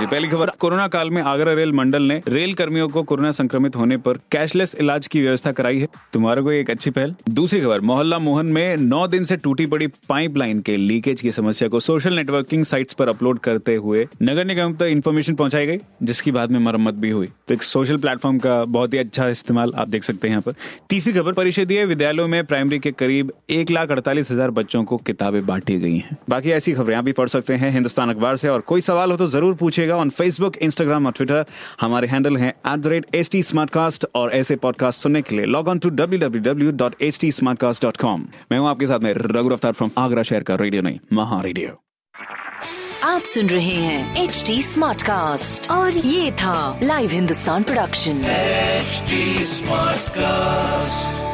जी, पहली खबर, कोरोना काल में आगरा रेल मंडल ने रेल कर्मियों को कोरोना संक्रमित होने पर कैशलेस इलाज की व्यवस्था कराई है। तुम्हारे को एक अच्छी पहल। दूसरी खबर, मोहल्ला मोहन में नौ दिन से टूटी पड़ी पाइपलाइन के लीकेज की समस्या को सोशल नेटवर्किंग साइट्स पर अपलोड करते हुए नगर निगम तक इन्फॉर्मेशन पहुंचाई गई, जिसकी बाद में मरम्मत भी हुई। तो एक सोशल प्लेटफॉर्म का बहुत ही अच्छा इस्तेमाल आप देख सकते हैं यहाँ पर। तीसरी खबर परिषदीय विद्यालयों में प्राइमरी के करीब एक लाख अड़तालीस हज़ार बच्चों को किताबें बांटी गई हैं। बाकी ऐसी खबरें आप भी पढ़ सकते हैं हिंदुस्तान अखबार से, और कोई सवाल हो तो ज़रूर पूछेगा ऑन फेसबुक इंस्टाग्राम और ट्विटर हमारे हैंडल है at the rate H T और ऐसे पॉडकास्ट सुनने के लिए log on to W W W dot H T मैं हूँ आपके साथ में रघु रफ्तार फ्रॉम आगरा शहर का रेडियो नहीं महा रेडियो आप सुन रहे हैं एच डी स्मार्ट कास्ट और ये था live Hindustan production HD Smartcast.